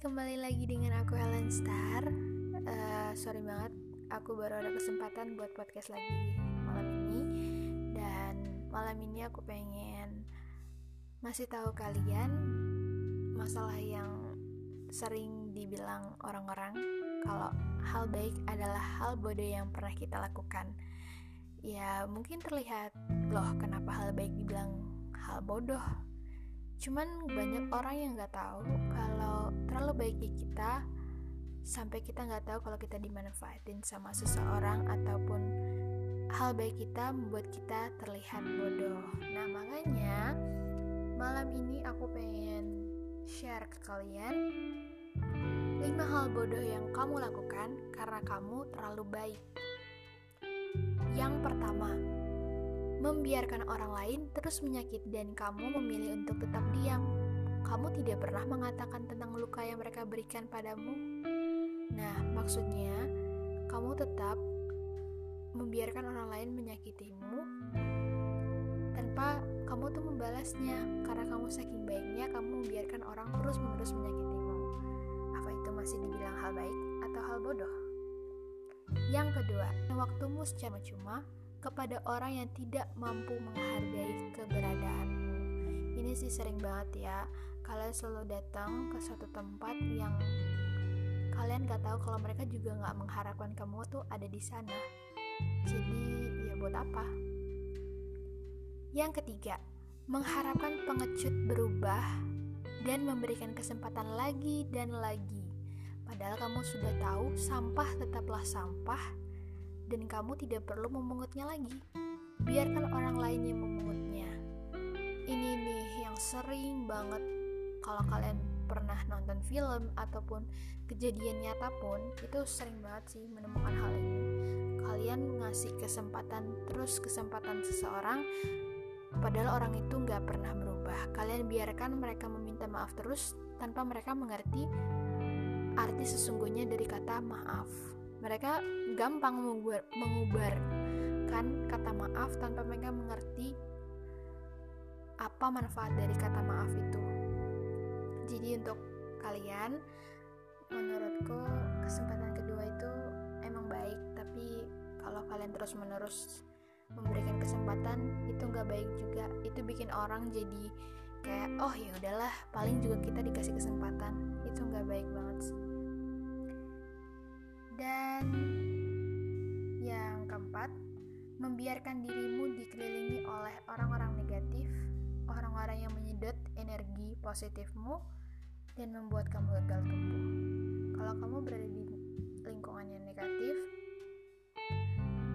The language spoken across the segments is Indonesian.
Kembali lagi dengan aku Helen Star. Uh, eh, sorry banget, aku baru ada kesempatan buat podcast lagi malam ini. Dan malam ini aku pengen masih tahu kalian masalah yang sering dibilang orang-orang kalau hal baik adalah hal bodoh yang pernah kita lakukan. Ya, mungkin terlihat loh kenapa hal baik dibilang hal bodoh cuman banyak orang yang nggak tahu kalau terlalu baik kita sampai kita nggak tahu kalau kita dimanfaatin sama seseorang ataupun hal baik kita membuat kita terlihat bodoh. Nah makanya malam ini aku pengen share ke kalian 5 hal bodoh yang kamu lakukan karena kamu terlalu baik. Yang pertama, membiarkan orang lain terus menyakiti dan kamu memilih untuk tetap diam. Kamu tidak pernah mengatakan tentang luka yang mereka berikan padamu Nah, maksudnya kamu tetap membiarkan orang lain menyakitimu tanpa kamu tuh membalasnya karena kamu saking baiknya kamu membiarkan orang terus-menerus menyakitimu. Apa itu masih dibilang hal baik atau hal bodoh? Yang kedua, waktumu secara cuma kepada orang yang tidak mampu menghargai keberadaanmu. Ini sih sering banget ya, kalian selalu datang ke suatu tempat yang kalian gak tahu kalau mereka juga gak mengharapkan kamu tuh ada di sana. Jadi ya buat apa? Yang ketiga, mengharapkan pengecut berubah dan memberikan kesempatan lagi dan lagi. Padahal kamu sudah tahu sampah tetaplah sampah dan kamu tidak perlu memungutnya lagi. Biarkan orang lain yang memungutnya. Ini nih yang sering banget kalau kalian pernah nonton film ataupun kejadian nyata pun itu sering banget sih menemukan hal ini kalian ngasih kesempatan terus kesempatan seseorang padahal orang itu nggak pernah berubah kalian biarkan mereka meminta maaf terus tanpa mereka mengerti arti sesungguhnya dari kata maaf mereka gampang mengubar, mengubarkan kata maaf tanpa mereka mengerti apa manfaat dari kata maaf itu. Jadi untuk kalian menurutku kesempatan kedua itu emang baik. Tapi kalau kalian terus menerus memberikan kesempatan itu nggak baik juga. Itu bikin orang jadi kayak oh ya udahlah paling juga kita dikasih kesempatan. Itu nggak baik banget sih dan yang keempat membiarkan dirimu dikelilingi oleh orang-orang negatif orang-orang yang menyedot energi positifmu dan membuat kamu gagal tumbuh. Kalau kamu berada di lingkungan yang negatif,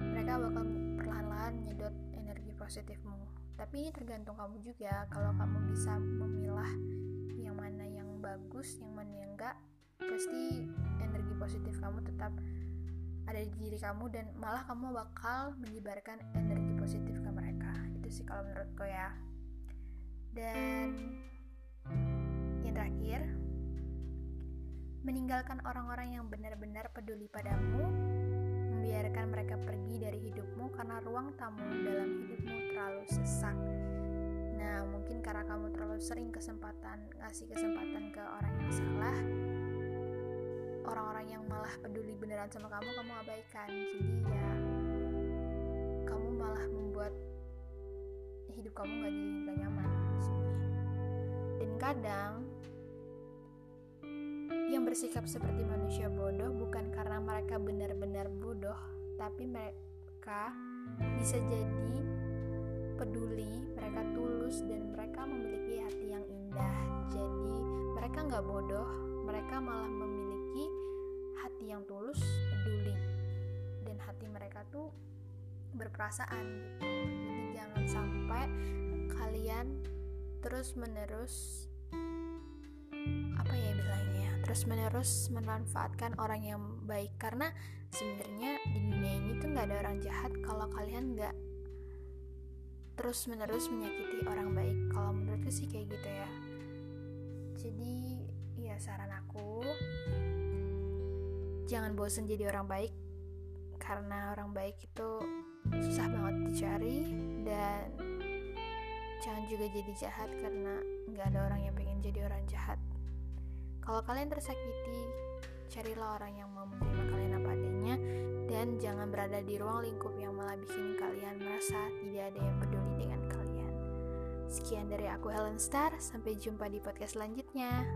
mereka bakal perlahan-lahan menyedot energi positifmu. Tapi ini tergantung kamu juga. Kalau kamu bisa memilah yang mana yang bagus, yang mana yang enggak, pasti positif kamu tetap ada di diri kamu dan malah kamu bakal menyebarkan energi positif ke mereka. Itu sih kalau menurutku ya. Dan terakhir, meninggalkan orang-orang yang benar-benar peduli padamu, membiarkan mereka pergi dari hidupmu karena ruang tamu dalam hidupmu terlalu sesak. Nah, mungkin karena kamu terlalu sering kesempatan ngasih kesempatan ke orang yang salah, orang-orang yang malah peduli beneran sama kamu, kamu abaikan. Jadi ya, kamu malah membuat hidup kamu gak jadi gak nyaman. Dan kadang yang bersikap seperti manusia bodoh bukan karena mereka benar-benar bodoh, tapi mereka bisa jadi peduli, mereka tulus, dan mereka memiliki hati yang indah. Jadi, mereka nggak bodoh, mereka malah memiliki hati yang tulus, peduli, dan hati mereka tuh berperasaan gitu. Jadi, jangan sampai kalian terus-menerus apa ya bilangnya terus menerus memanfaatkan orang yang baik. Karena sebenarnya di dunia ini tuh nggak ada orang jahat kalau kalian nggak terus menerus menyakiti orang baik. Kalau menurutku sih kayak gitu ya. Jadi ya saran aku jangan bosen jadi orang baik karena orang baik itu susah banget dicari dan jangan juga jadi jahat karena nggak ada orang yang pengen jadi orang jahat kalau kalian tersakiti, carilah orang yang mau menerima kalian apa adanya, dan jangan berada di ruang lingkup yang malah bikin kalian merasa tidak ada yang peduli dengan kalian. Sekian dari aku Helen Star, sampai jumpa di podcast selanjutnya.